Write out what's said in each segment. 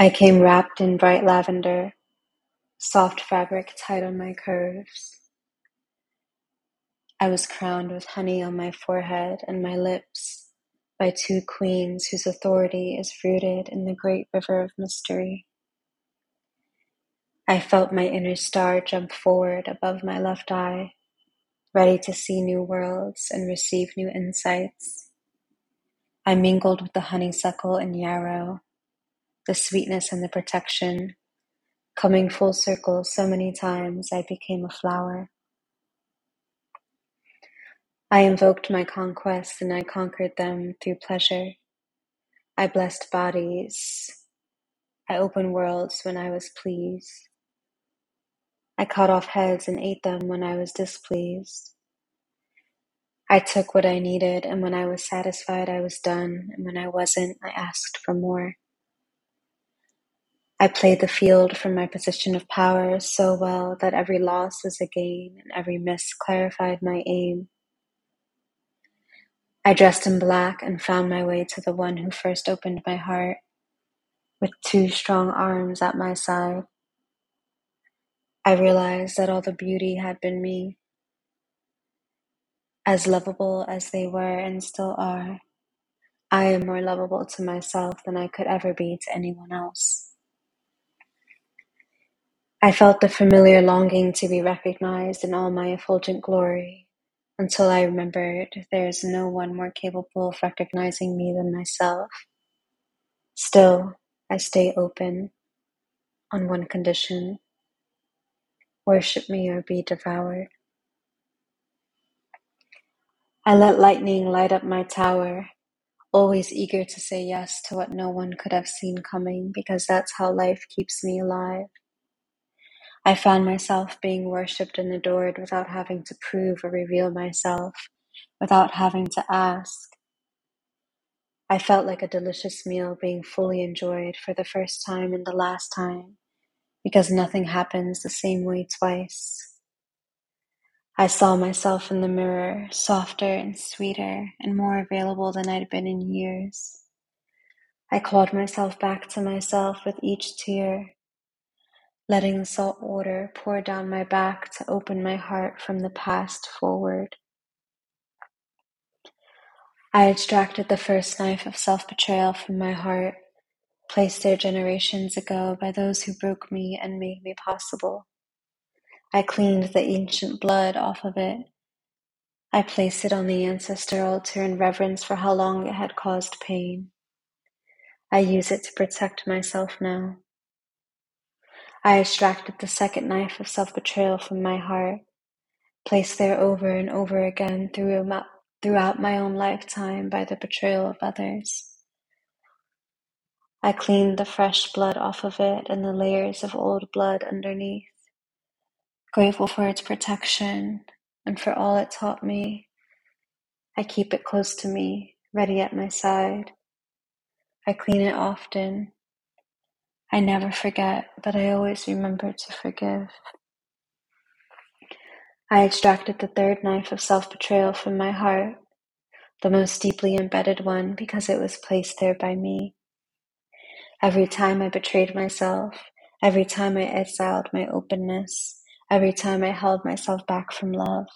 I came wrapped in bright lavender, soft fabric tight on my curves. I was crowned with honey on my forehead and my lips by two queens whose authority is rooted in the great river of mystery. I felt my inner star jump forward above my left eye, ready to see new worlds and receive new insights. I mingled with the honeysuckle and yarrow, the sweetness and the protection. Coming full circle so many times, I became a flower. I invoked my conquests and I conquered them through pleasure. I blessed bodies. I opened worlds when I was pleased. I cut off heads and ate them when I was displeased. I took what I needed, and when I was satisfied, I was done, and when I wasn't, I asked for more. I played the field from my position of power so well that every loss was a gain and every miss clarified my aim. I dressed in black and found my way to the one who first opened my heart, with two strong arms at my side. I realized that all the beauty had been me. As lovable as they were and still are, I am more lovable to myself than I could ever be to anyone else. I felt the familiar longing to be recognized in all my effulgent glory, until I remembered there is no one more capable of recognizing me than myself. Still, I stay open on one condition worship me or be devoured. I let lightning light up my tower, always eager to say yes to what no one could have seen coming, because that's how life keeps me alive. I found myself being worshipped and adored without having to prove or reveal myself, without having to ask. I felt like a delicious meal being fully enjoyed for the first time and the last time, because nothing happens the same way twice. I saw myself in the mirror, softer and sweeter and more available than I'd been in years. I clawed myself back to myself with each tear, letting the salt water pour down my back to open my heart from the past forward. I extracted the first knife of self betrayal from my heart, placed there generations ago by those who broke me and made me possible. I cleaned the ancient blood off of it. I placed it on the ancestor altar in reverence for how long it had caused pain. I use it to protect myself now. I extracted the second knife of self-betrayal from my heart, placed there over and over again throughout my own lifetime by the betrayal of others. I cleaned the fresh blood off of it and the layers of old blood underneath, grateful for its protection and for all it taught me. I keep it close to me, ready at my side. I clean it often, I never forget, but I always remember to forgive. I extracted the third knife of self-betrayal from my heart, the most deeply embedded one because it was placed there by me. Every time I betrayed myself, every time I exiled my openness, every time I held myself back from love,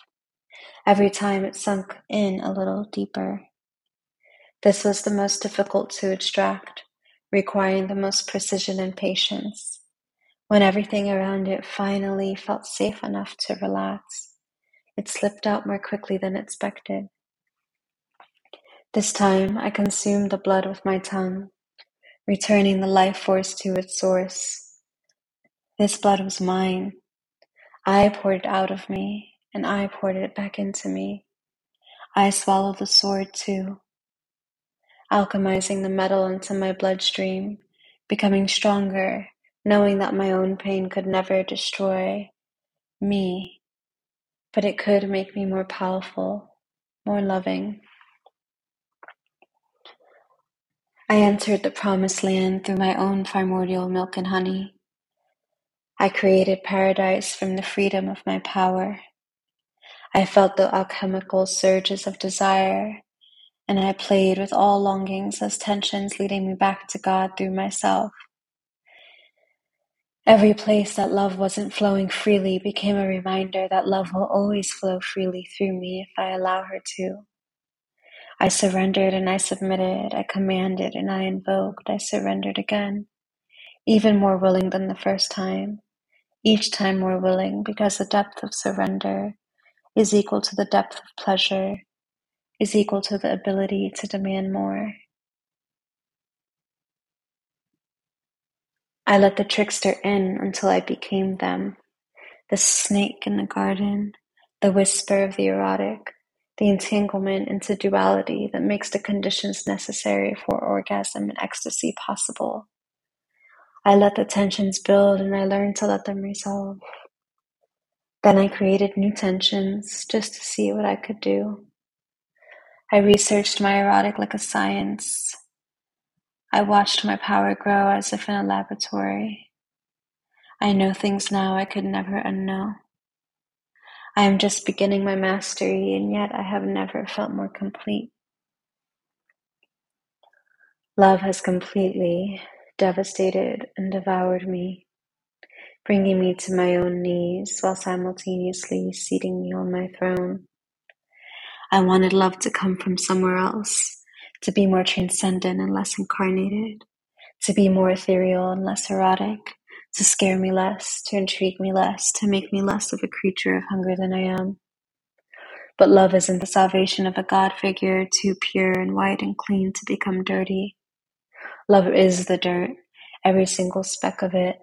every time it sunk in a little deeper. This was the most difficult to extract requiring the most precision and patience. When everything around it finally felt safe enough to relax, it slipped out more quickly than expected. This time I consumed the blood with my tongue, returning the life force to its source. This blood was mine. I poured it out of me, and I poured it back into me. I swallowed the sword too, alchemizing the metal into my bloodstream, becoming stronger, knowing that my own pain could never destroy me, but it could make me more powerful, more loving. I entered the promised land through my own primordial milk and honey. I created paradise from the freedom of my power. I felt the alchemical surges of desire and I played with all longings as tensions leading me back to God through myself. Every place that love wasn't flowing freely became a reminder that love will always flow freely through me if I allow her to. I surrendered and I submitted, I commanded and I invoked, I surrendered again, even more willing than the first time, each time more willing because the depth of surrender is equal to the depth of pleasure, is equal to the ability to demand more. I let the trickster in until I became them, the snake in the garden, the whisper of the erotic, the entanglement into duality that makes the conditions necessary for orgasm and ecstasy possible. I let the tensions build and I learned to let them resolve. Then I created new tensions just to see what I could do. I researched my erotic like a science. I watched my power grow as if in a laboratory. I know things now I could never unknow. I am just beginning my mastery, and yet I have never felt more complete. Love has completely devastated and devoured me, bringing me to my own knees while simultaneously seating me on my throne. I wanted love to come from somewhere else, to be more transcendent and less incarnated, to be more ethereal and less erotic, to scare me less, to intrigue me less, to make me less of a creature of hunger than I am. But love isn't the salvation of a God figure too pure and white and clean to become dirty. Love is the dirt, every single speck of it.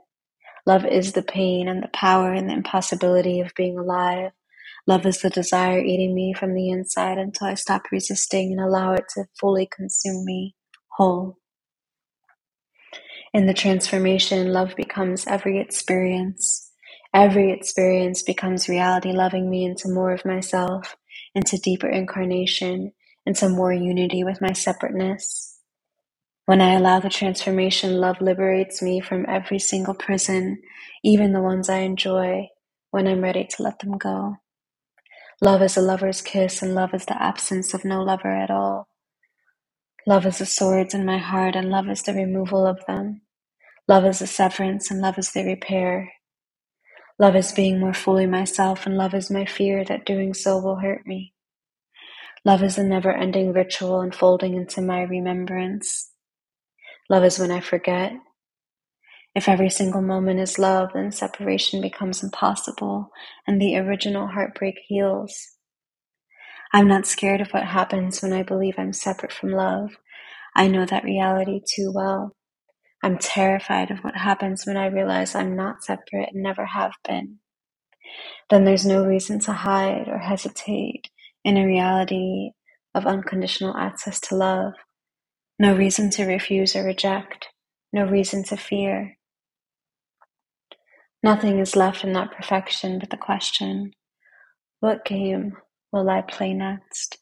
Love is the pain and the power and the impossibility of being alive. Love is the desire eating me from the inside until I stop resisting and allow it to fully consume me whole. In the transformation, love becomes every experience. Every experience becomes reality, loving me into more of myself, into deeper incarnation, into more unity with my separateness. When I allow the transformation, love liberates me from every single prison, even the ones I enjoy, when I'm ready to let them go. Love is a lover's kiss, and love is the absence of no lover at all. Love is the swords in my heart, and love is the removal of them. Love is the severance, and love is the repair. Love is being more fully myself, and love is my fear that doing so will hurt me. Love is the never ending ritual unfolding into my remembrance. Love is when I forget. If every single moment is love, then separation becomes impossible, and the original heartbreak heals. I'm not scared of what happens when I believe I'm separate from love. I know that reality too well. I'm terrified of what happens when I realize I'm not separate and never have been. Then there's no reason to hide or hesitate in a reality of unconditional access to love. No reason to refuse or reject. No reason to fear. Nothing is left in that perfection but the question what game will I play next?